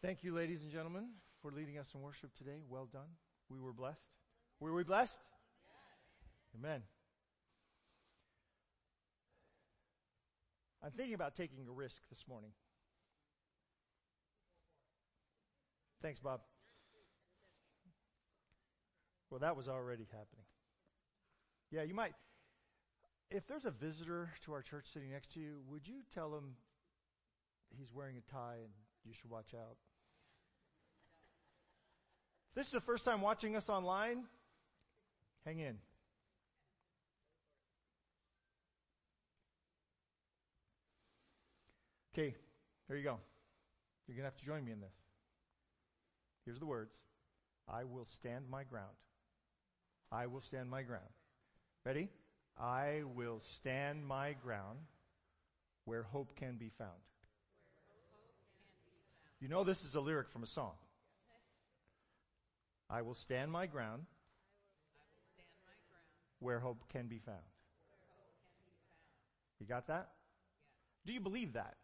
Thank you, ladies and gentlemen, for leading us in worship today. Well done. We were blessed. Were we blessed? Yes. Amen. I'm thinking about taking a risk this morning. Thanks, Bob. Well, that was already happening. Yeah, you might. If there's a visitor to our church sitting next to you, would you tell him he's wearing a tie and you should watch out? This is the first time watching us online, hang in. Okay, here you go. You're going to have to join me in this. Here's the words I will stand my ground. I will stand my ground. Ready? I will stand my ground where hope can be found. You know this is a lyric from a song. I will stand my ground where hope can be found. You got that? Do you believe that?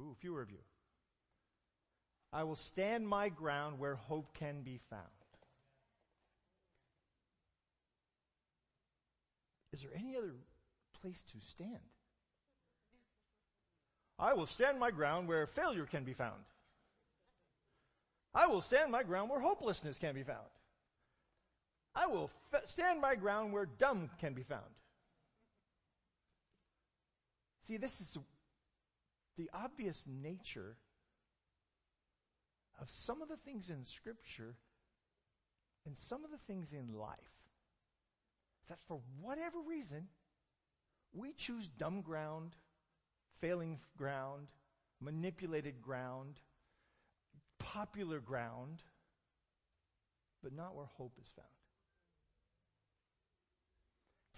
Ooh, fewer of you. I will stand my ground where hope can be found. Is there any other place to stand? I will stand my ground where failure can be found. I will stand my ground where hopelessness can be found. I will f- stand my ground where dumb can be found. See, this is the obvious nature of some of the things in Scripture and some of the things in life that for whatever reason, we choose dumb ground, failing ground, manipulated ground, popular ground, but not where hope is found.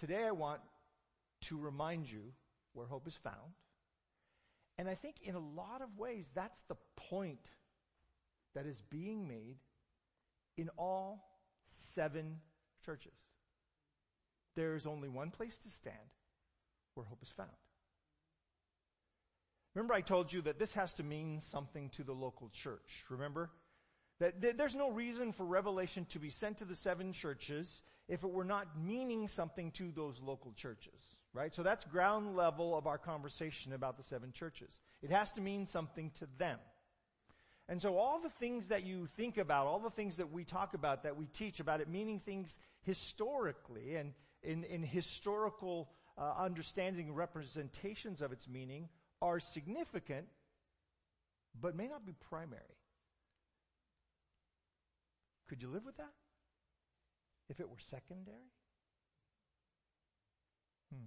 Today I want to remind you where hope is found. And I think in a lot of ways that's the point that is being made in all seven churches. There is only one place to stand where hope is found. Remember, I told you that this has to mean something to the local church. Remember? That there's no reason for revelation to be sent to the seven churches if it were not meaning something to those local churches, right? So that's ground level of our conversation about the seven churches. It has to mean something to them. And so all the things that you think about, all the things that we talk about, that we teach about it meaning things historically and in, in historical uh, understanding representations of its meaning are significant, but may not be primary. Could you live with that? If it were secondary? Hmm.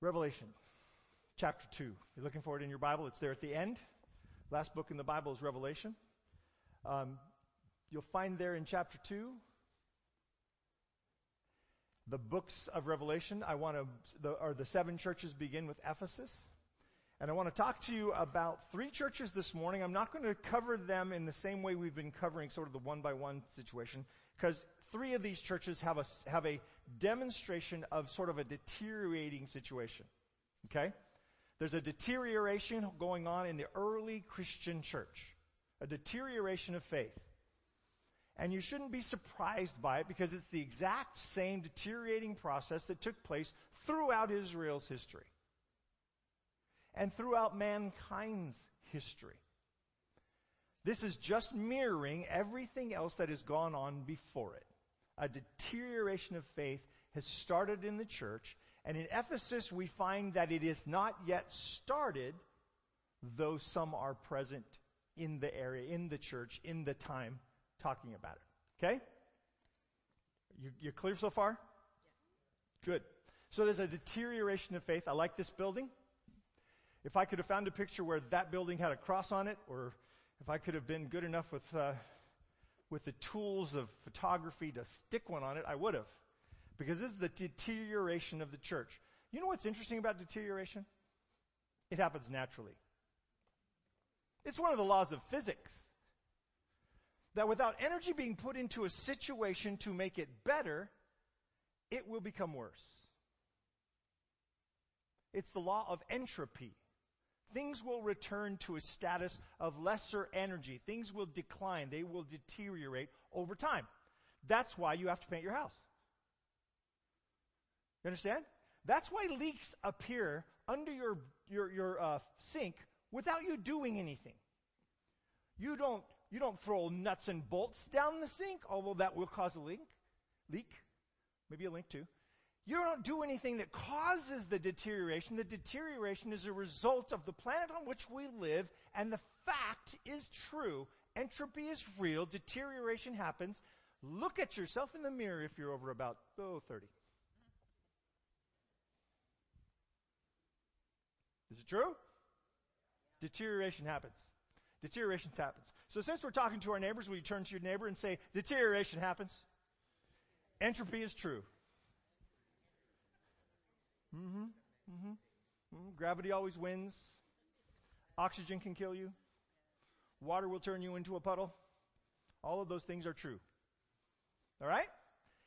Revelation chapter 2. You're looking for it in your Bible, it's there at the end. Last book in the Bible is Revelation. Um, you'll find there in chapter 2 the books of Revelation. I want to, the, or the seven churches begin with Ephesus. And I want to talk to you about three churches this morning. I'm not going to cover them in the same way we've been covering sort of the one by one situation, because three of these churches have a, have a demonstration of sort of a deteriorating situation. Okay? There's a deterioration going on in the early Christian church. A deterioration of faith. And you shouldn't be surprised by it because it's the exact same deteriorating process that took place throughout Israel's history and throughout mankind's history. This is just mirroring everything else that has gone on before it. A deterioration of faith has started in the church, and in Ephesus we find that it is not yet started, though some are present in the area, in the church, in the time talking about it. Okay? You, you clear so far? Good. So there's a deterioration of faith. I like this building. If I could have found a picture where that building had a cross on it, or if I could have been good enough with, uh, with the tools of photography to stick one on it, I would have. Because this is the deterioration of the church. You know what's interesting about deterioration? It happens naturally. It's one of the laws of physics. That without energy being put into a situation to make it better, it will become worse. It's the law of entropy. Things will return to a status of lesser energy. Things will decline. They will deteriorate over time. That's why you have to paint your house. You understand? That's why leaks appear under your, your, your uh, sink without you doing anything. You don't, you don't throw nuts and bolts down the sink, although that will cause a leak. Leak. Maybe a leak too. You don't do anything that causes the deterioration. The deterioration is a result of the planet on which we live, and the fact is true. Entropy is real. Deterioration happens. Look at yourself in the mirror if you're over about, oh, 30. Is it true? Deterioration happens. Deterioration happens. So since we're talking to our neighbors, you turn to your neighbor and say, deterioration happens? Entropy is true. Mm-hmm. Mm-hmm. mm-hmm. Gravity always wins. Oxygen can kill you. Water will turn you into a puddle. All of those things are true. All right?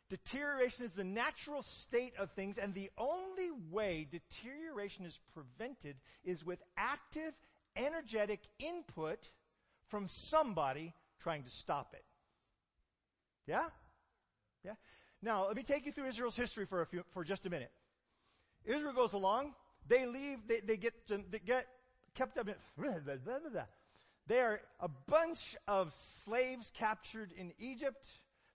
Deterioration is the natural state of things, and the only way deterioration is prevented is with active, energetic input from somebody trying to stop it. Yeah? Yeah? Now, let me take you through Israel's history for a few, for just a minute. Israel goes along. They leave. They, they get they get kept up. In, they are a bunch of slaves captured in Egypt.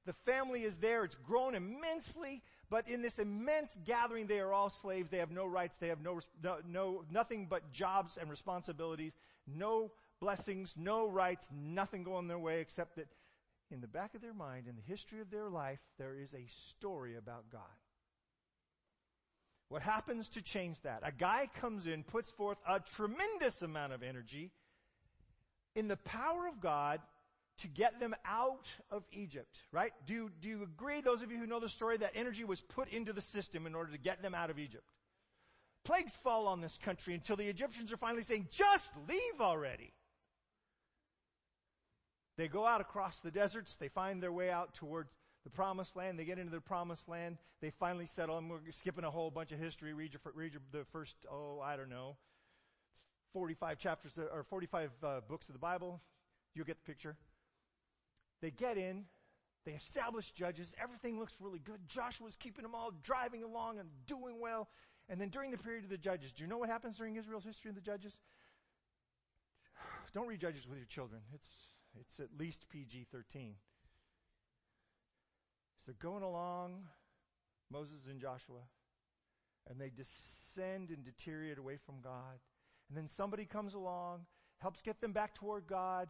The family is there. It's grown immensely. But in this immense gathering, they are all slaves. They have no rights. They have no, no, no nothing but jobs and responsibilities. No blessings, no rights, nothing going their way except that in the back of their mind, in the history of their life, there is a story about God. What happens to change that? A guy comes in, puts forth a tremendous amount of energy in the power of God to get them out of Egypt, right? Do you, do you agree, those of you who know the story, that energy was put into the system in order to get them out of Egypt? Plagues fall on this country until the Egyptians are finally saying, just leave already. They go out across the deserts, they find their way out towards the promised land. They get into the promised land. They finally settle. And we're skipping a whole bunch of history. Read, your, read your, the first, oh, I don't know, 45 chapters or 45 uh, books of the Bible. You'll get the picture. They get in. They establish judges. Everything looks really good. Joshua's keeping them all driving along and doing well. And then during the period of the judges, do you know what happens during Israel's history of the judges? Don't read Judges with your children. It's, it's at least PG 13. So going along, Moses and Joshua, and they descend and deteriorate away from God. And then somebody comes along, helps get them back toward God,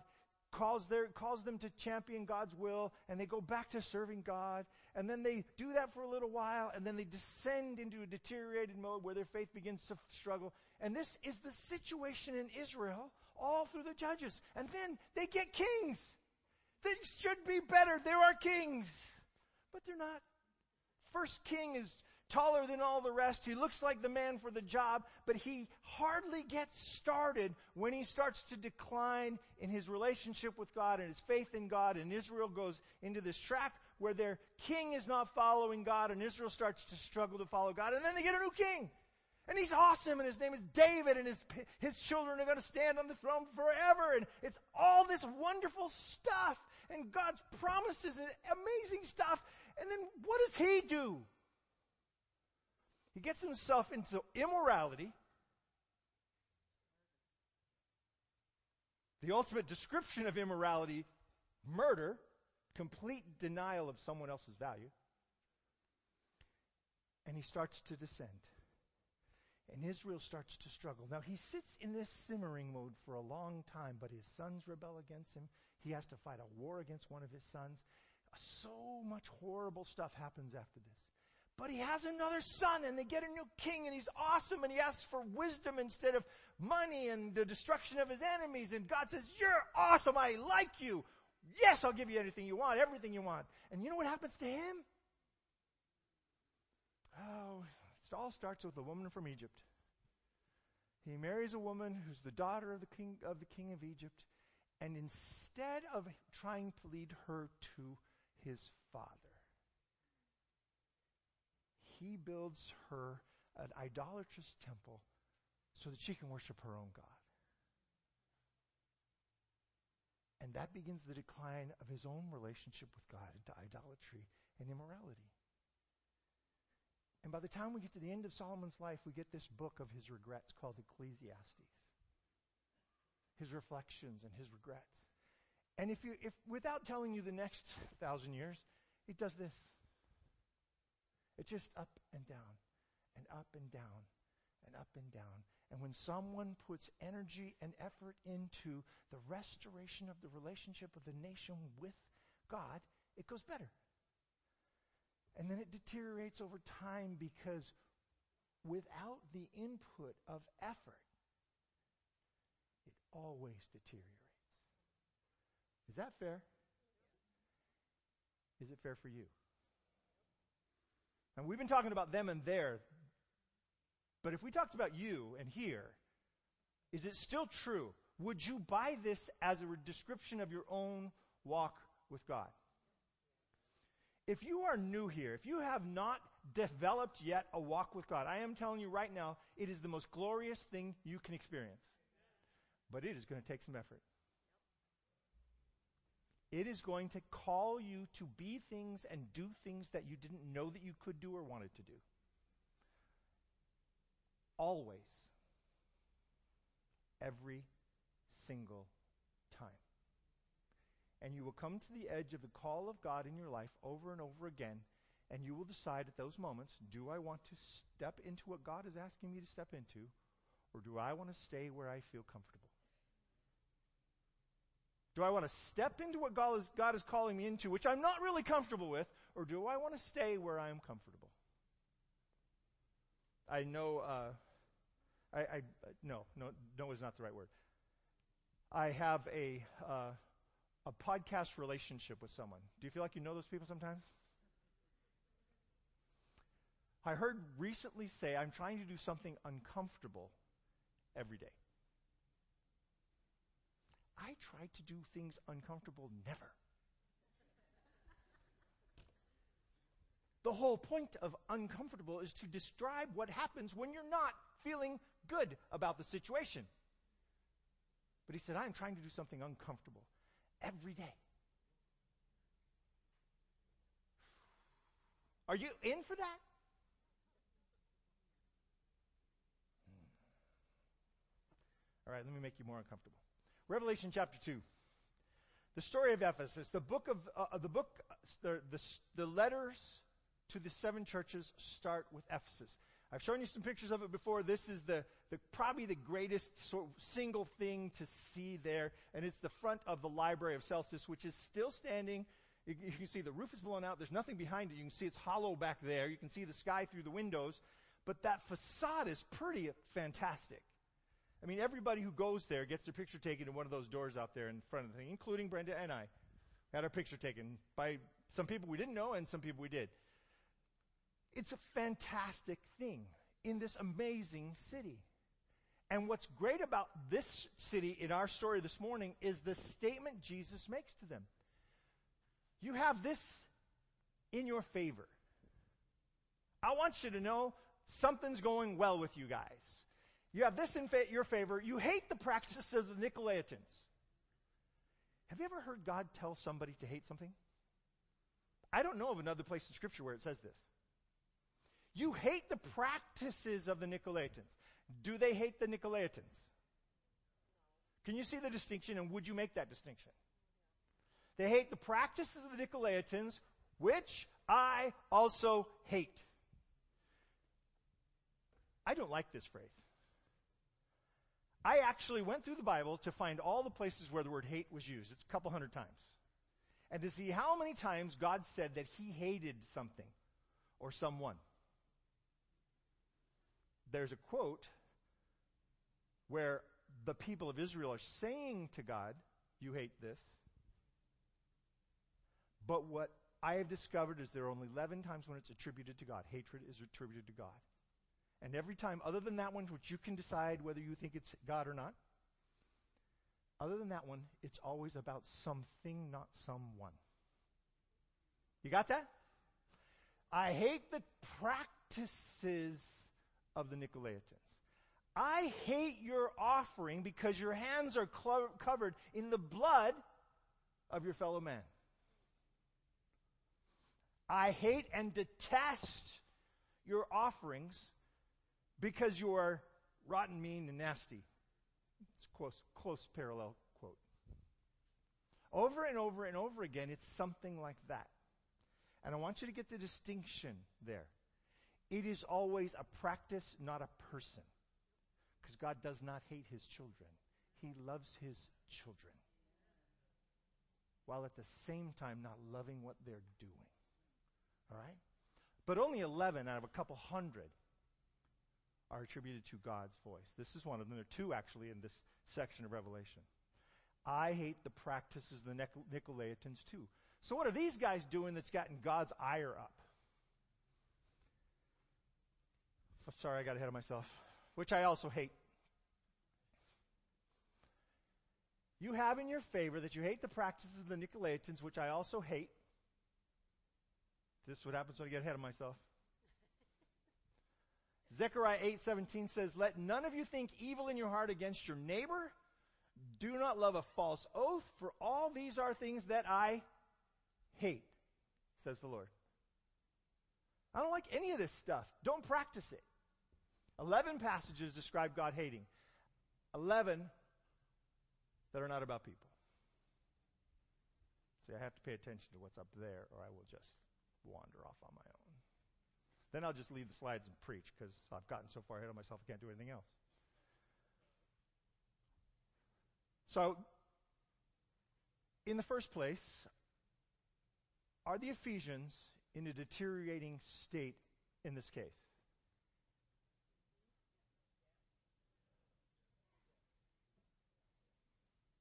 calls, their, calls them to champion God's will, and they go back to serving God. And then they do that for a little while, and then they descend into a deteriorated mode where their faith begins to struggle. And this is the situation in Israel all through the judges. And then they get kings. Things should be better. There are kings but they're not. First king is taller than all the rest. He looks like the man for the job, but he hardly gets started when he starts to decline in his relationship with God and his faith in God. And Israel goes into this track where their king is not following God and Israel starts to struggle to follow God. And then they get a new king. And he's awesome and his name is David and his, his children are going to stand on the throne forever. And it's all this wonderful stuff and God's promises and amazing stuff. And then what does he do? He gets himself into immorality. The ultimate description of immorality, murder, complete denial of someone else's value. And he starts to descend. And Israel starts to struggle. Now he sits in this simmering mode for a long time, but his sons rebel against him. He has to fight a war against one of his sons. So much horrible stuff happens after this. But he has another son and they get a new king and he's awesome and he asks for wisdom instead of money and the destruction of his enemies. And God says, you're awesome. I like you. Yes, I'll give you anything you want, everything you want. And you know what happens to him? Oh, it all starts with a woman from Egypt. He marries a woman who's the daughter of the king of the king of Egypt, and instead of trying to lead her to his father, he builds her an idolatrous temple so that she can worship her own God. And that begins the decline of his own relationship with God into idolatry and immorality. And by the time we get to the end of Solomon's life, we get this book of his regrets called Ecclesiastes. His reflections and his regrets. And if you, if without telling you the next thousand years, it does this. It's just up and down, and up and down, and up and down. And when someone puts energy and effort into the restoration of the relationship of the nation with God, it goes better. And then it deteriorates over time because without the input of effort, it always deteriorates. Is that fair? Is it fair for you? And we've been talking about them and there, but if we talked about you and here, is it still true? Would you buy this as a description of your own walk with God? If you are new here, if you have not developed yet a walk with God, I am telling you right now, it is the most glorious thing you can experience. But it is going to take some effort. It is going to call you to be things and do things that you didn't know that you could do or wanted to do. Always. Every single time. And you will come to the edge of the call of God in your life over and over again, and you will decide at those moments do I want to step into what God is asking me to step into, or do I want to stay where I feel comfortable? Do I want to step into what God is, God is calling me into, which I'm not really comfortable with, or do I want to stay where I am comfortable? I know, uh, I, I, no, no, no is not the right word. I have a, uh, a podcast relationship with someone. Do you feel like you know those people sometimes? I heard recently say, I'm trying to do something uncomfortable every day. I try to do things uncomfortable never. The whole point of uncomfortable is to describe what happens when you're not feeling good about the situation. But he said, I'm trying to do something uncomfortable every day. Are you in for that? Hmm. All right, let me make you more uncomfortable. Revelation chapter 2. The story of Ephesus, the book of, uh, the book, the, the, the letters to the seven churches start with Ephesus. I've shown you some pictures of it before. This is the, the probably the greatest sort of single thing to see there, and it's the front of the Library of Celsus, which is still standing. You, you can see the roof is blown out. There's nothing behind it. You can see it's hollow back there. You can see the sky through the windows, but that facade is pretty fantastic. I mean, everybody who goes there gets their picture taken in one of those doors out there in front of the thing, including Brenda and I. Had our picture taken by some people we didn't know and some people we did. It's a fantastic thing in this amazing city. And what's great about this city in our story this morning is the statement Jesus makes to them. You have this in your favor. I want you to know something's going well with you guys. You have this in fa- your favor. You hate the practices of the Nicolaitans. Have you ever heard God tell somebody to hate something? I don't know of another place in Scripture where it says this. You hate the practices of the Nicolaitans. Do they hate the Nicolaitans? Can you see the distinction and would you make that distinction? They hate the practices of the Nicolaitans, which I also hate. I don't like this phrase. I actually went through the Bible to find all the places where the word hate was used. It's a couple hundred times. And to see how many times God said that he hated something or someone. There's a quote where the people of Israel are saying to God, You hate this. But what I have discovered is there are only 11 times when it's attributed to God. Hatred is attributed to God. And every time, other than that one, which you can decide whether you think it's God or not, other than that one, it's always about something, not someone. You got that? I hate the practices of the Nicolaitans. I hate your offering because your hands are covered in the blood of your fellow man. I hate and detest your offerings because you are rotten, mean, and nasty. It's close, close parallel quote. Over and over and over again, it's something like that. And I want you to get the distinction there. It is always a practice, not a person. Because God does not hate his children. He loves his children. While at the same time not loving what they're doing. All right? But only 11 out of a couple hundred are attributed to God's voice. This is one of them. There are two actually in this section of Revelation. I hate the practices of the Nicolaitans too. So what are these guys doing that's gotten God's ire up? Sorry, I got ahead of myself. Which I also hate. You have in your favor that you hate the practices of the Nicolaitans, which I also hate. This is what happens when I get ahead of myself. Zechariah 8:17 says, "Let none of you think evil in your heart against your neighbor. Do not love a false oath, for all these are things that I hate," says the Lord. I don't like any of this stuff. Don't practice it. 11 passages describe God hating. 11 that are not about people. See, I have to pay attention to what's up there, or I will just wander off on my own. Then I'll just leave the slides and preach because I've gotten so far ahead of myself I can't do anything else. So, in the first place, are the Ephesians in a deteriorating state in this case?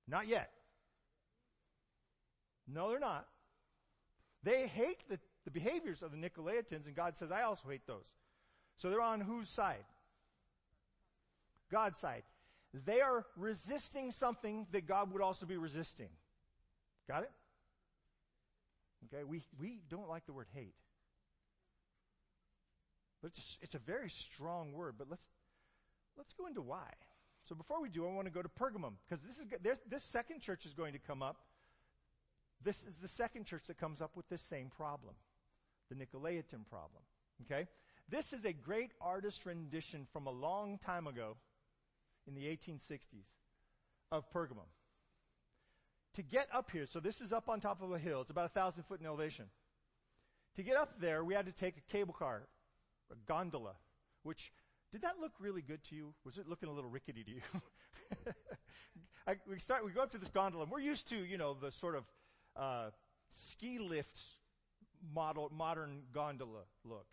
Not yet. No, they're not. They hate the, the behaviors of the Nicolaitans, and God says, I also hate those. So they're on whose side? God's side. They are resisting something that God would also be resisting. Got it? Okay, we, we don't like the word hate. But it's a, it's a very strong word, but let's, let's go into why. So before we do, I want to go to Pergamum, because this is, this second church is going to come up this is the second church that comes up with this same problem, the Nicolaitan problem. Okay? This is a great artist rendition from a long time ago in the 1860s of Pergamum. To get up here, so this is up on top of a hill, it's about a thousand foot in elevation. To get up there, we had to take a cable car, a gondola, which, did that look really good to you? Was it looking a little rickety to you? I, we start, we go up to this gondola, and we're used to, you know, the sort of uh, ski lifts model, modern gondola look.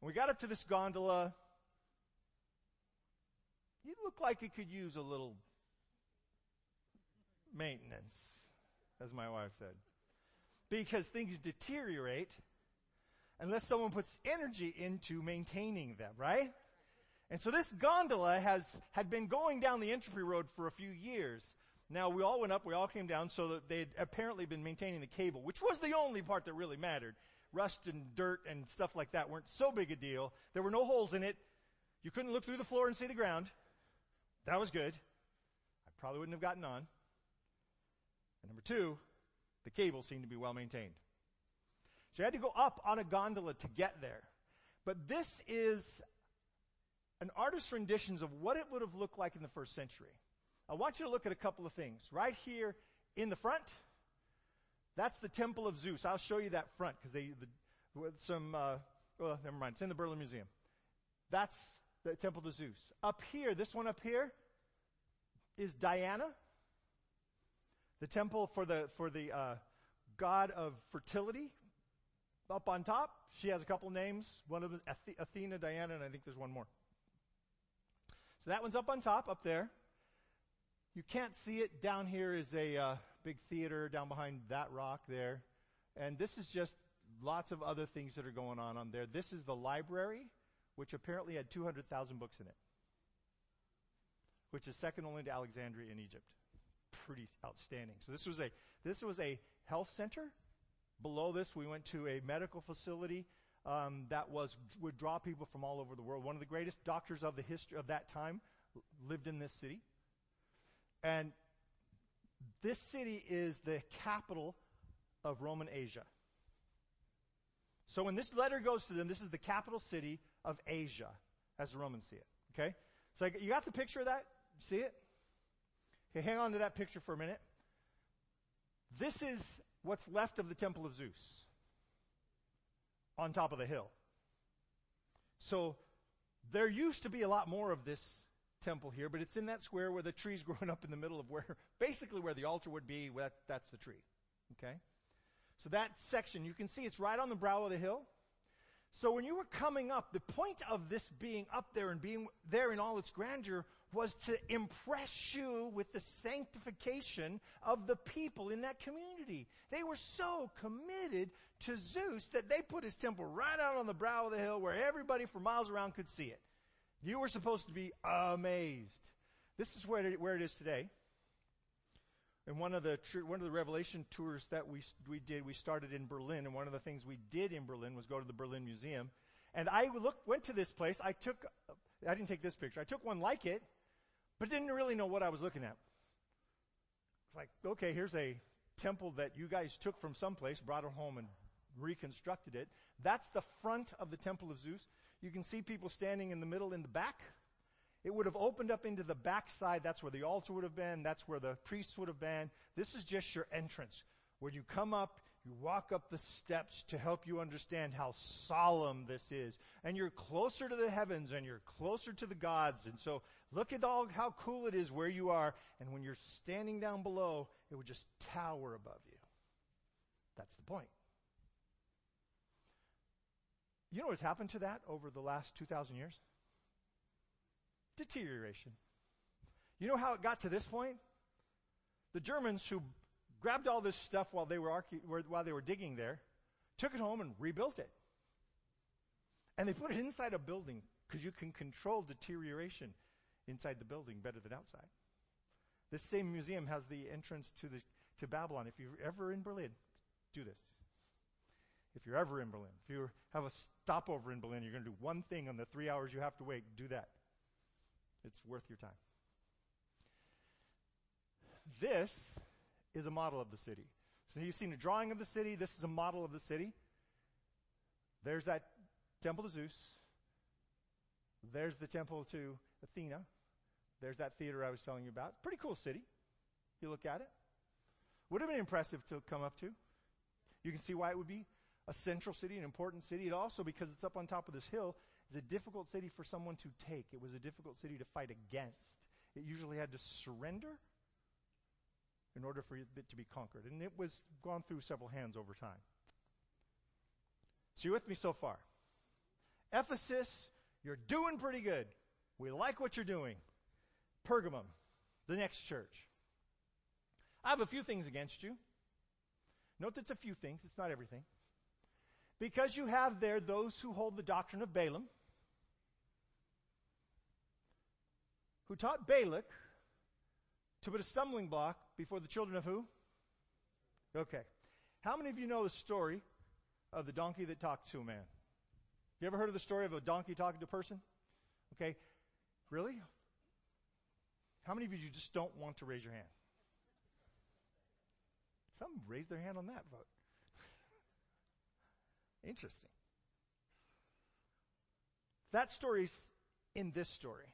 And we got up to this gondola. It looked like it could use a little maintenance, as my wife said. Because things deteriorate unless someone puts energy into maintaining them, right? And so this gondola has, had been going down the entropy road for a few years. Now we all went up, we all came down, so that they had apparently been maintaining the cable, which was the only part that really mattered. Rust and dirt and stuff like that weren't so big a deal. There were no holes in it. You couldn't look through the floor and see the ground. That was good. I probably wouldn't have gotten on. And number two, the cable seemed to be well maintained. So you had to go up on a gondola to get there. But this is an artist's renditions of what it would have looked like in the first century. I want you to look at a couple of things. Right here in the front, that's the Temple of Zeus. I'll show you that front because they, the, with some, uh, well, never mind. It's in the Berlin Museum. That's the Temple of Zeus. Up here, this one up here, is Diana, the temple for the for the uh, god of fertility. Up on top, she has a couple names. One of them is Athena, Diana, and I think there's one more. So that one's up on top, up there. You can't see it. Down here is a uh, big theater down behind that rock there. And this is just lots of other things that are going on on there. This is the library, which apparently had 200,000 books in it, which is second only to Alexandria in Egypt. Pretty outstanding. So this was a, this was a health center. Below this, we went to a medical facility um, that was would draw people from all over the world. One of the greatest doctors of the history of that time lived in this city. And this city is the capital of Roman Asia. So when this letter goes to them, this is the capital city of Asia, as the Romans see it. Okay? So you got the picture of that? See it? Okay, hang on to that picture for a minute. This is what's left of the temple of Zeus on top of the hill. So there used to be a lot more of this temple here, but it's in that square where the tree's growing up in the middle of where, basically where the altar would be, that, that's the tree. Okay? So that section, you can see it's right on the brow of the hill. So when you were coming up, the point of this being up there and being there in all its grandeur was to impress you with the sanctification of the people in that community. They were so committed to Zeus that they put his temple right out on the brow of the hill where everybody for miles around could see it. You were supposed to be amazed. This is where it, where it is today. And one of the one of the Revelation tours that we we did, we started in Berlin, and one of the things we did in Berlin was go to the Berlin Museum. And I looked, went to this place. I took, I didn't take this picture. I took one like it, but didn't really know what I was looking at. It's like, okay, here's a temple that you guys took from someplace, brought it home, and reconstructed it. That's the front of the temple of Zeus. You can see people standing in the middle in the back. It would have opened up into the backside. That's where the altar would have been. That's where the priests would have been. This is just your entrance. Where you come up, you walk up the steps to help you understand how solemn this is. And you're closer to the heavens and you're closer to the gods. And so look at all how cool it is where you are. And when you're standing down below, it would just tower above you. That's the point. You know what's happened to that over the last 2,000 years? Deterioration. You know how it got to this point? The Germans who grabbed all this stuff while they were, while they were digging there, took it home and rebuilt it. And they put it inside a building because you can control deterioration inside the building better than outside. This same museum has the entrance to the to Babylon. If you're ever in Berlin, do this. If you're ever in Berlin, if you have a stopover in Berlin, you're going to do one thing on the three hours you have to wait. Do that. It's worth your time. This is a model of the city. So you've seen a drawing of the city. This is a model of the city. There's that temple to Zeus. There's the temple to Athena. There's that theater I was telling you about. Pretty cool city. You look at it. Would have been impressive to come up to. You can see why it would be a central city, an important city. It also, because it's up on top of this hill, is a difficult city for someone to take. It was a difficult city to fight against. It usually had to surrender in order for it to be conquered. And it was gone through several hands over time. So you with me so far? Ephesus, you're doing pretty good. We like what you're doing. Pergamum, the next church. I have a few things against you. Note that's a few things, it's not everything. Because you have there those who hold the doctrine of Balaam, who taught Balak to put a stumbling block before the children of who? Okay. How many of you know the story of the donkey that talked to a man? You ever heard of the story of a donkey talking to a person? Okay. Really? How many of you just don't want to raise your hand? Some raised their hand on that vote. Interesting. That story's in this story.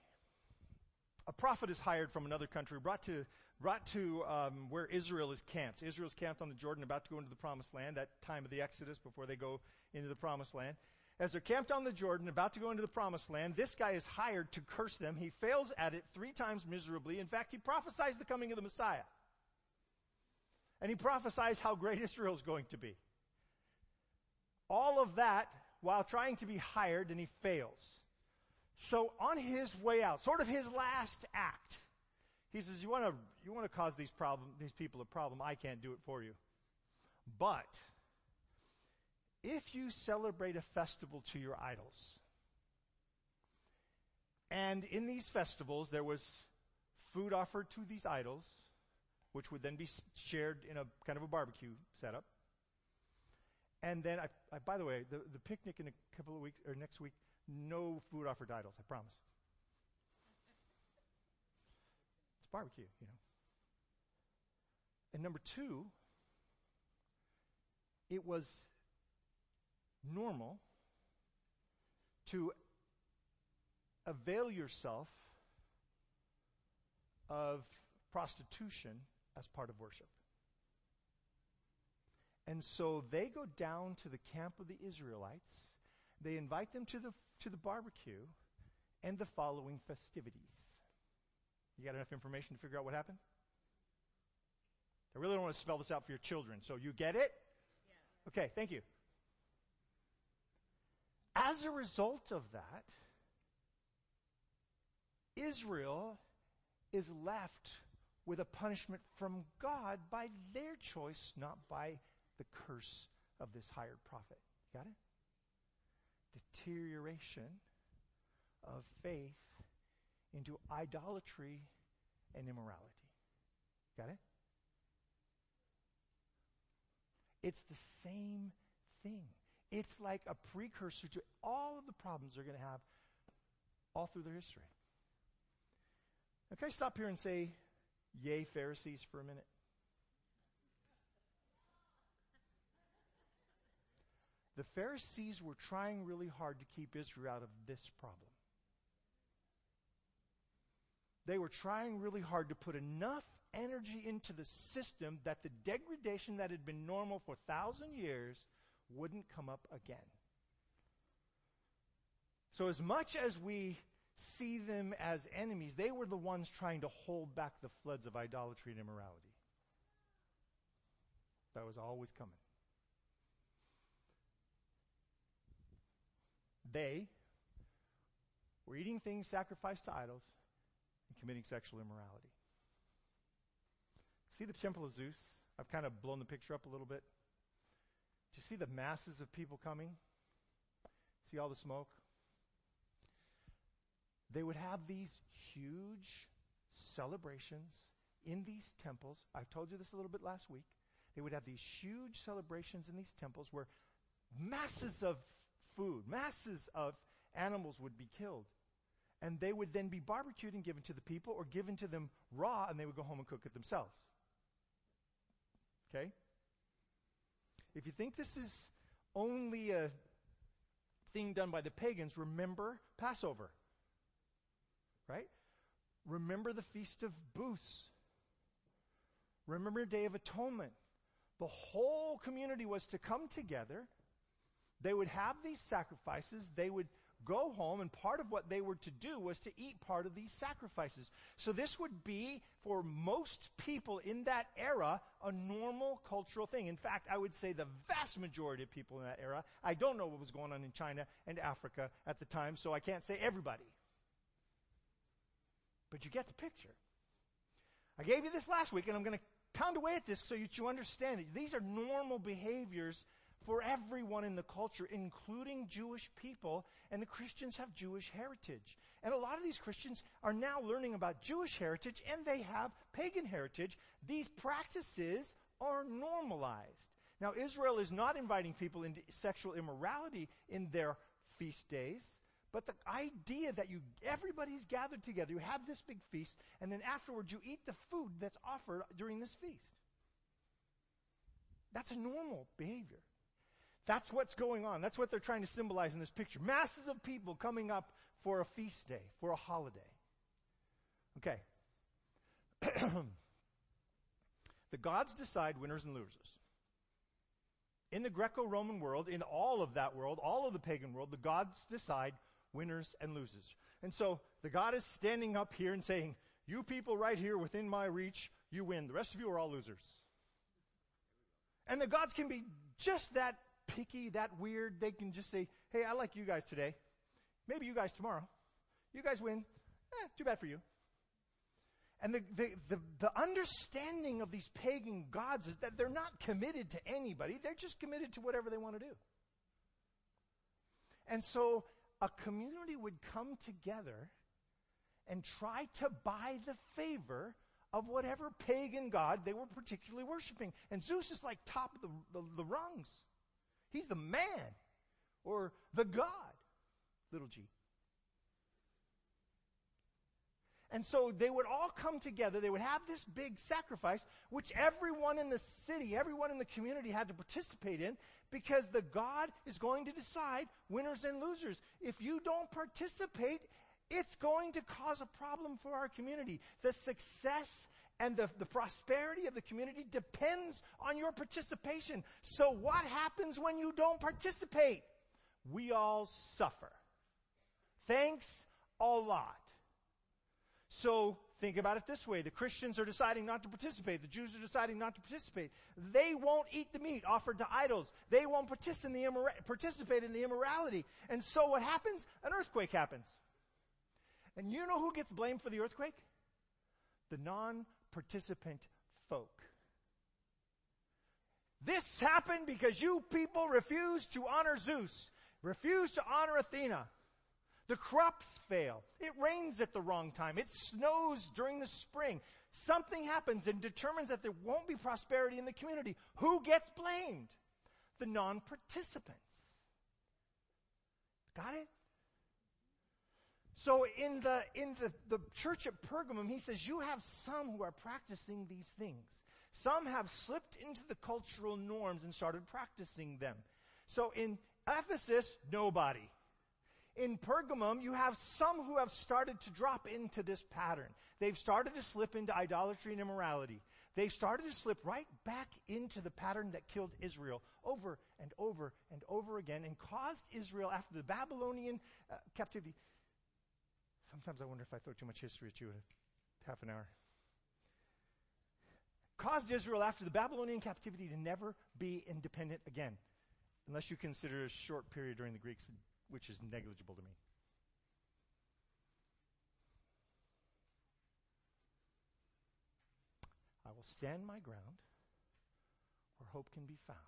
A prophet is hired from another country, brought to, brought to um, where Israel is camped. Israel's camped on the Jordan, about to go into the promised land, that time of the Exodus before they go into the promised land. As they're camped on the Jordan, about to go into the promised land, this guy is hired to curse them. He fails at it three times miserably. In fact, he prophesies the coming of the Messiah. And he prophesies how great Israel is going to be. All of that while trying to be hired, and he fails. So on his way out, sort of his last act, he says, you want to, you want to cause these problem, these people a problem. I can't do it for you. But, if you celebrate a festival to your idols, and in these festivals there was food offered to these idols, which would then be shared in a kind of a barbecue setup, and then, I, I, by the way, the, the picnic in a couple of weeks, or next week, no food offered to idols, I promise. It's barbecue, you know. And number two, it was normal to avail yourself of prostitution as part of worship. And so they go down to the camp of the Israelites. They invite them to the, to the barbecue and the following festivities. You got enough information to figure out what happened? I really don't want to spell this out for your children, so you get it? Yes. Okay, thank you. As a result of that, Israel is left with a punishment from God by their choice, not by the curse of this hired prophet. You Got it? Deterioration of faith into idolatry and immorality. Got it? It's the same thing. It's like a precursor to all of the problems they're going to have all through their history. Okay, stop here and say, Yay, Pharisees, for a minute? The Pharisees were trying really hard to keep Israel out of this problem. They were trying really hard to put enough energy into the system that the degradation that had been normal for a thousand years wouldn't come up again. So, as much as we see them as enemies, they were the ones trying to hold back the floods of idolatry and immorality. That was always coming. They were eating things sacrificed to idols and committing sexual immorality. See the temple of Zeus? I've kind of blown the picture up a little bit. Do you see the masses of people coming? See all the smoke? They would have these huge celebrations in these temples. I've told you this a little bit last week. They would have these huge celebrations in these temples where masses of food, masses of animals would be killed. And they would then be barbecued and given to the people or given to them raw and they would go home and cook it themselves. Okay? If you think this is only a thing done by the pagans, remember Passover. Right? Remember the Feast of Booths. Remember Day of Atonement. The whole community was to come together they would have these sacrifices. They would go home, and part of what they were to do was to eat part of these sacrifices. So this would be, for most people in that era, a normal cultural thing. In fact, I would say the vast majority of people in that era, I don't know what was going on in China and Africa at the time, so I can't say everybody. But you get the picture. I gave you this last week, and I'm going to pound away at this so that you understand it. These are normal behaviors for everyone in the culture, including Jewish people, and the Christians have Jewish heritage. And a lot of these Christians are now learning about Jewish heritage and they have pagan heritage. These practices are normalized. Now, Israel is not inviting people into sexual immorality in their feast days, but the idea that you, everybody's gathered together, you have this big feast, and then afterwards you eat the food that's offered during this feast. That's a normal behavior. That's what's going on. That's what they're trying to symbolize in this picture. Masses of people coming up for a feast day, for a holiday. Okay. the gods decide winners and losers. In the Greco Roman world, in all of that world, all of the pagan world, the gods decide winners and losers. And so the God is standing up here and saying, You people right here within my reach, you win. The rest of you are all losers. And the gods can be just that picky, that weird, they can just say, hey, I like you guys today. Maybe you guys tomorrow. You guys win. Eh, too bad for you. And the, the, the, the, understanding of these pagan gods is that they're not committed to anybody. They're just committed to whatever they want to do. And so a community would come together and try to buy the favor of whatever pagan god they were particularly worshiping. And Zeus is like top of the, the, the rungs. He's the man or the God, little g. And so they would all come together. They would have this big sacrifice, which everyone in the city, everyone in the community had to participate in because the God is going to decide winners and losers. If you don't participate, it's going to cause a problem for our community. The success and the, the prosperity of the community depends on your participation. So what happens when you don't participate? We all suffer. Thanks a lot. So think about it this way. The Christians are deciding not to participate. The Jews are deciding not to participate. They won't eat the meat offered to idols. They won't participate in the, immorality. And so what happens? An earthquake happens. And you know who gets blamed for the earthquake? The non-participant folk. This happened because you people refused to honor Zeus, refused to honor Athena. The crops fail. It rains at the wrong time. It snows during the spring. Something happens and determines that there won't be prosperity in the community. Who gets blamed? The non-participants. Got it? So in the, in the, the church at Pergamum, he says, you have some who are practicing these things. Some have slipped into the cultural norms and started practicing them. So in Ephesus, nobody. In Pergamum, you have some who have started to drop into this pattern. They've started to slip into idolatry and immorality. They've started to slip right back into the pattern that killed Israel over and over and over again and caused Israel after the Babylonian uh, captivity. Sometimes I wonder if I throw too much history at you in half an hour. Caused Israel after the Babylonian captivity to never be independent again, unless you consider a short period during the Greeks which is negligible to me. I will stand my ground where hope can be found.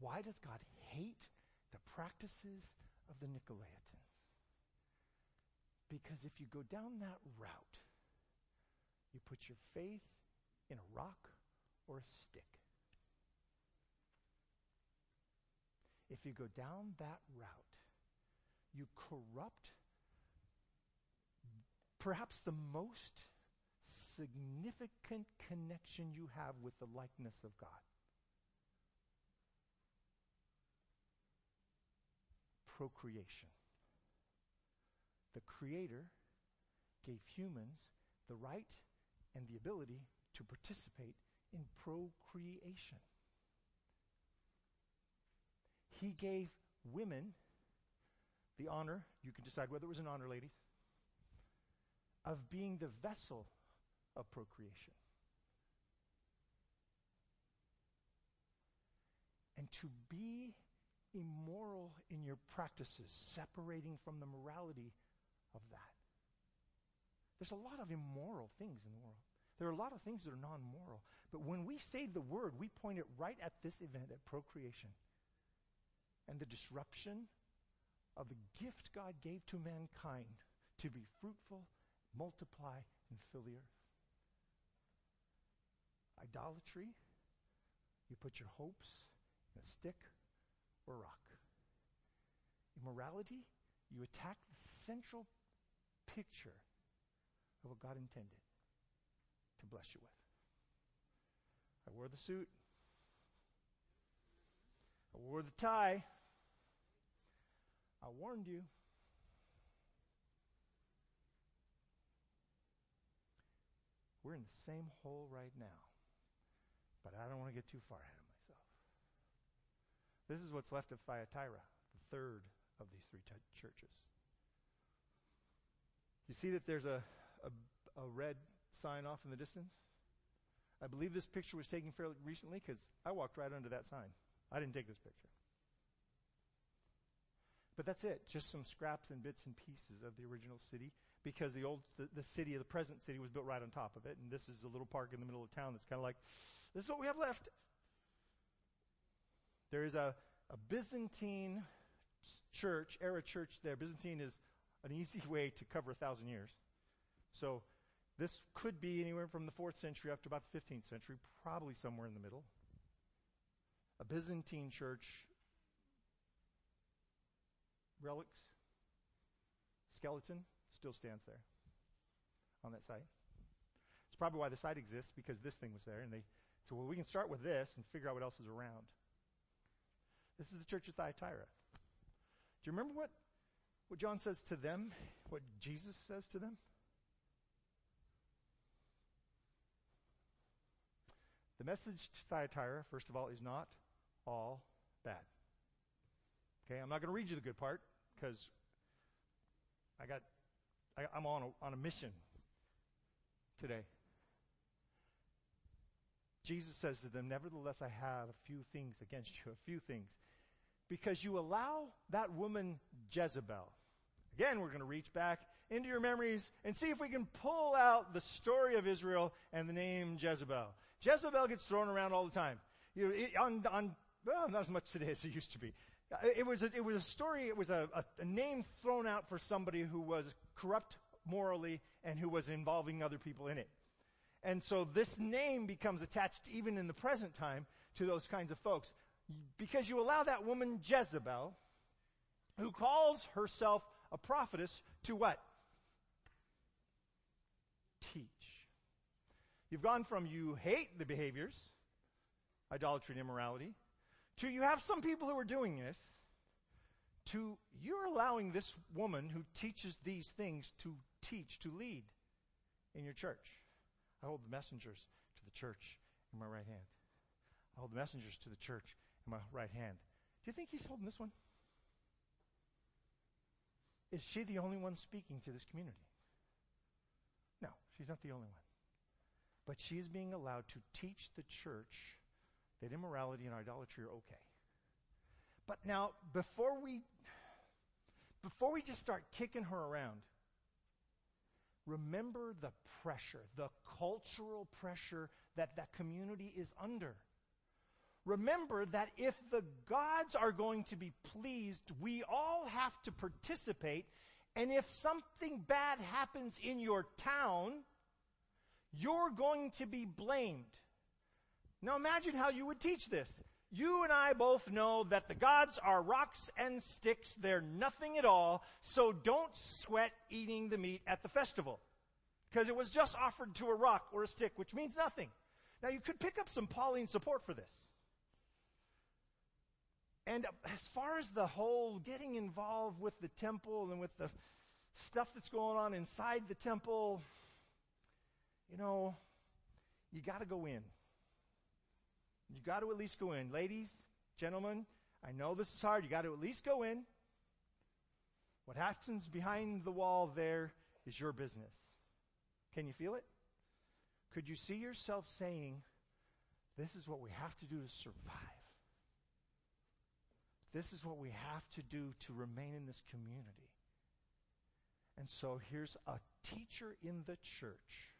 Why does God hate the practices of the Nicolaitans? Because if you go down that route, you put your faith in a rock or a stick. if you go down that route, you corrupt perhaps the most significant connection you have with the likeness of God. Procreation. The Creator gave humans the right and the ability to participate in procreation. He gave women the honor, you can decide whether it was an honor, ladies, of being the vessel of procreation. And to be immoral in your practices, separating from the morality of that. There's a lot of immoral things in the world. There are a lot of things that are non moral. But when we say the word, we point it right at this event, at procreation and the disruption of the gift God gave to mankind to be fruitful, multiply, and fill the earth. Idolatry, you put your hopes in a stick or a rock. Immorality, you attack the central picture of what God intended to bless you with. I wore the suit. I wore the tie. I warned you. We're in the same hole right now. But I don't want to get too far ahead of myself. This is what's left of Thyatira, the third of these three t- churches. You see that there's a, a, a red sign off in the distance? I believe this picture was taken fairly recently because I walked right under that sign. I didn't take this picture. But that's it, just some scraps and bits and pieces of the original city because the old, the, the city, of the present city was built right on top of it. And this is a little park in the middle of town that's kind of like, this is what we have left. There is a, a Byzantine church, era church there. Byzantine is an easy way to cover a thousand years. So this could be anywhere from the fourth century up to about the 15th century, probably somewhere in the middle. A Byzantine church relics, skeleton, still stands there. on that site. It's probably why the site exists because this thing was there, and they said, well, we can start with this and figure out what else is around. This is the church of Thyatira. Do you remember what, what John says to them? What Jesus says to them? The message to Thyatira, first of all, is not all bad. Okay, I'm not going to read you the good part because I got, I, I'm on a, on a mission today. Jesus says to them, Nevertheless, I have a few things against you, a few things. Because you allow that woman Jezebel. Again, we're going to reach back into your memories and see if we can pull out the story of Israel and the name Jezebel. Jezebel gets thrown around all the time. You know, it, on, on, well, not as much today as it used to be. Uh, it was a, it was a story, it was a, a, a name thrown out for somebody who was corrupt morally and who was involving other people in it. And so this name becomes attached even in the present time to those kinds of folks. Because you allow that woman Jezebel, who calls herself a prophetess, to what? Teach. You've gone from you hate the behaviors, idolatry and immorality, to you have some people who are doing this, to you're allowing this woman who teaches these things to teach, to lead in your church. I hold the messengers to the church in my right hand. I hold the messengers to the church in my right hand. Do you think he's holding this one? Is she the only one speaking to this community? No, she's not the only one. But she is being allowed to teach the church that immorality and idolatry are okay. But now, before we, before we just start kicking her around, remember the pressure, the cultural pressure that that community is under. Remember that if the gods are going to be pleased, we all have to participate. And if something bad happens in your town, you're going to be blamed. Now imagine how you would teach this. You and I both know that the gods are rocks and sticks. They're nothing at all. So don't sweat eating the meat at the festival. Because it was just offered to a rock or a stick, which means nothing. Now you could pick up some Pauline support for this. And as far as the whole getting involved with the temple and with the stuff that's going on inside the temple, you know, you gotta go in. You got to at least go in. Ladies, gentlemen, I know this is hard. You got to at least go in. What happens behind the wall there is your business. Can you feel it? Could you see yourself saying, This is what we have to do to survive? This is what we have to do to remain in this community. And so here's a teacher in the church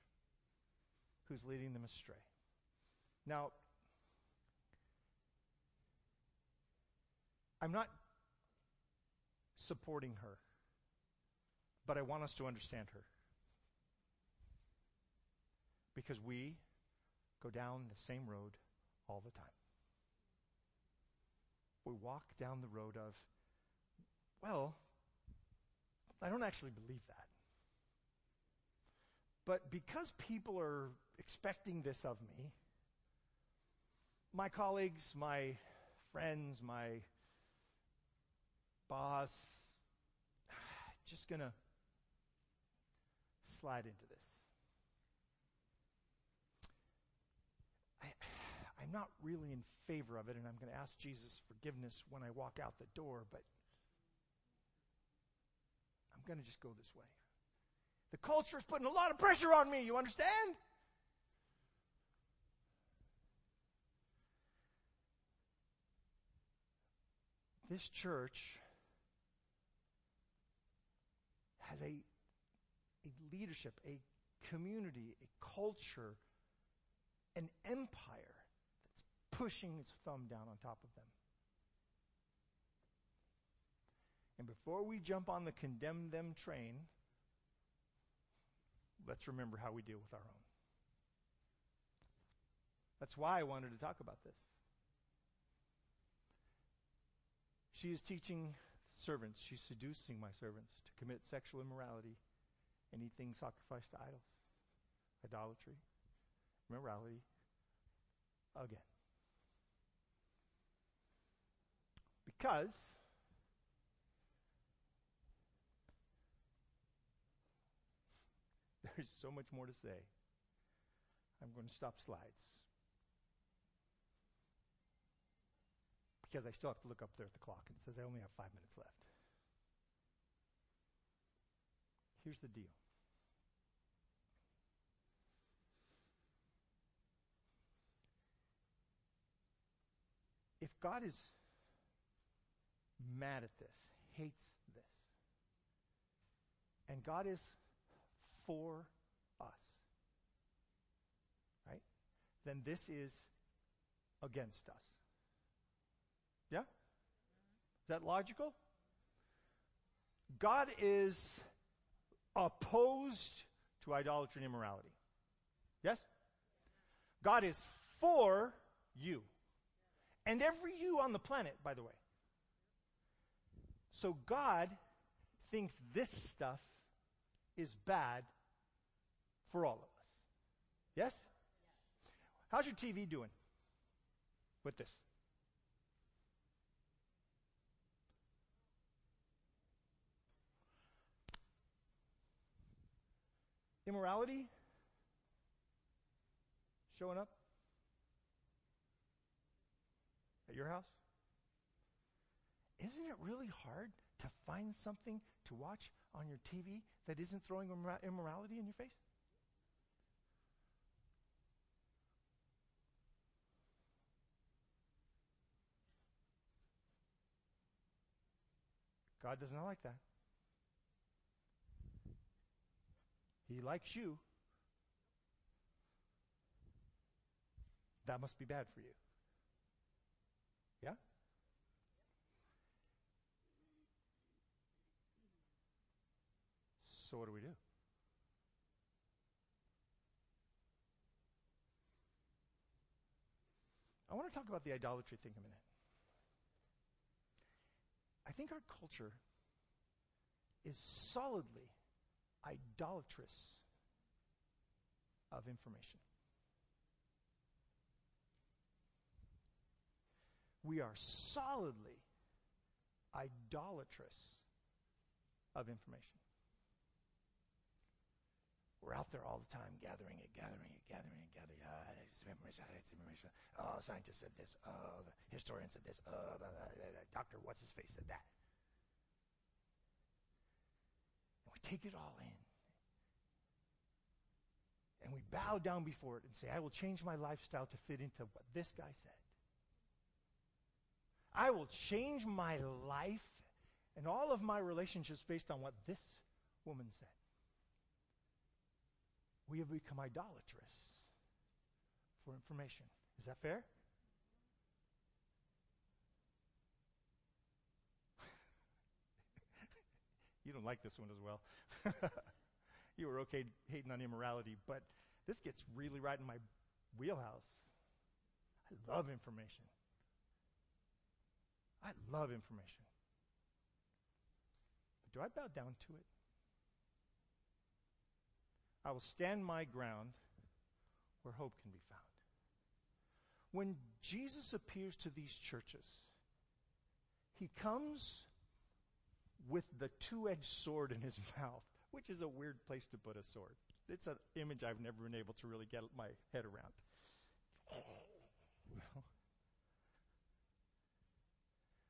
who's leading them astray. Now, I'm not supporting her, but I want us to understand her. Because we go down the same road all the time. We walk down the road of, well, I don't actually believe that. But because people are expecting this of me, my colleagues, my friends, my boss, just to slide into this. I, I'm not really in favor of it, and I'm going to ask Jesus forgiveness when I walk out the door, but I'm going to just go this way. The culture is putting a lot of pressure on me, you understand? This church has a, a leadership, a community, a culture, an empire pushing his thumb down on top of them. And before we jump on the condemn them train, let's remember how we deal with our own. That's why I wanted to talk about this. She is teaching servants, she's seducing my servants to commit sexual immorality and things sacrificed to idols. idolatry, morality again. Because there's so much more to say. I'm going to stop slides. Because I still have to look up there at the clock and it says I only have five minutes left. Here's the deal. If God is mad at this, hates this, and God is for us, right? Then this is against us. Yeah? Is that logical? God is opposed to idolatry and immorality. Yes? God is for you. And every you on the planet, by the way. So God thinks this stuff is bad for all of us. Yes? How's your TV doing with this? Immorality showing up at your house? Isn't it really hard to find something to watch on your TV that isn't throwing immorality in your face? God does not like that. He likes you. That must be bad for you. Yeah? So, what do we do? I want to talk about the idolatry thing a minute. I think our culture is solidly idolatrous of information. We are solidly idolatrous of information. We're out there all the time gathering it, gathering it, gathering it, gathering it. Ah, it's it's. Oh, scientist said this. Oh, the historian said this. Oh, blah, blah, blah, Doctor What's His Face said that. And we take it all in. And we bow down before it and say, I will change my lifestyle to fit into what this guy said. I will change my life and all of my relationships based on what this woman said we have become idolatrous for information. Is that fair? you don't like this one as well. you were okay hating on immorality, but this gets really right in my wheelhouse. I love information. I love information. But do I bow down to it? I will stand my ground where hope can be found. When Jesus appears to these churches, he comes with the two edged sword in his mouth, which is a weird place to put a sword. It's an image I've never been able to really get my head around.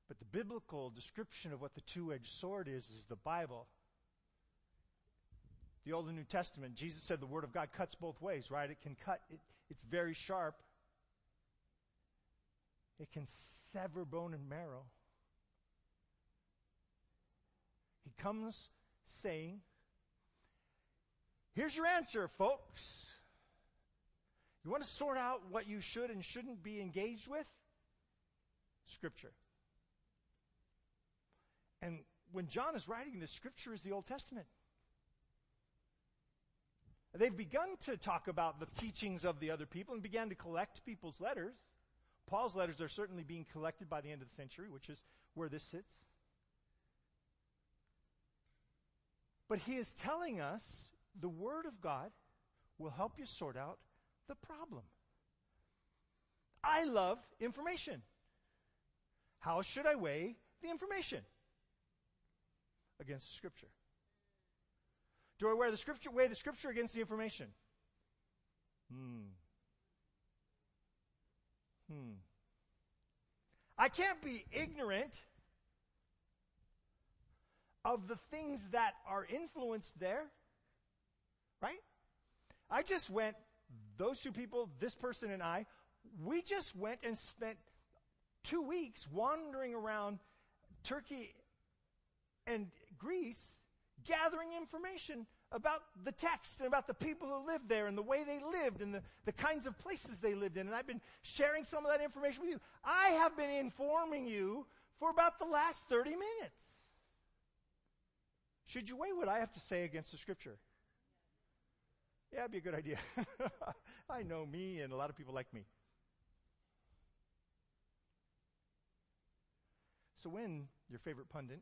but the biblical description of what the two edged sword is is the Bible the Old and New Testament, Jesus said the Word of God cuts both ways, right? It can cut, it, it's very sharp. It can sever bone and marrow. He comes saying, Here's your answer, folks. You want to sort out what you should and shouldn't be engaged with? Scripture. And when John is writing this, Scripture is the Old Testament. They've begun to talk about the teachings of the other people and began to collect people's letters. Paul's letters are certainly being collected by the end of the century, which is where this sits. But he is telling us the Word of God will help you sort out the problem. I love information. How should I weigh the information against scripture? Do I weigh the scripture, weigh the scripture against the information? Hmm. Hmm. I can't be ignorant of the things that are influenced there. Right? I just went, those two people, this person and I, we just went and spent two weeks wandering around Turkey and Greece gathering information about the text and about the people who lived there and the way they lived and the, the kinds of places they lived in. And I've been sharing some of that information with you. I have been informing you for about the last 30 minutes. Should you weigh what I have to say against the scripture? Yeah, it'd be a good idea. I know me and a lot of people like me. So when your favorite pundit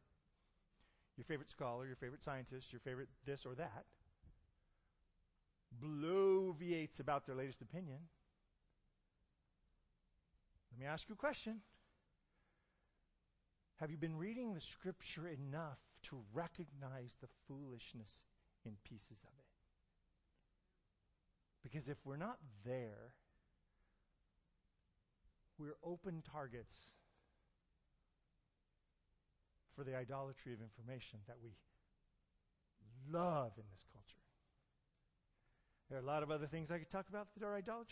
your favorite scholar, your favorite scientist, your favorite this or that, bloviates about their latest opinion, let me ask you a question. Have you been reading the scripture enough to recognize the foolishness in pieces of it? Because if we're not there, we're open targets for the idolatry of information that we love in this culture. There are a lot of other things I could talk about that are idolatry.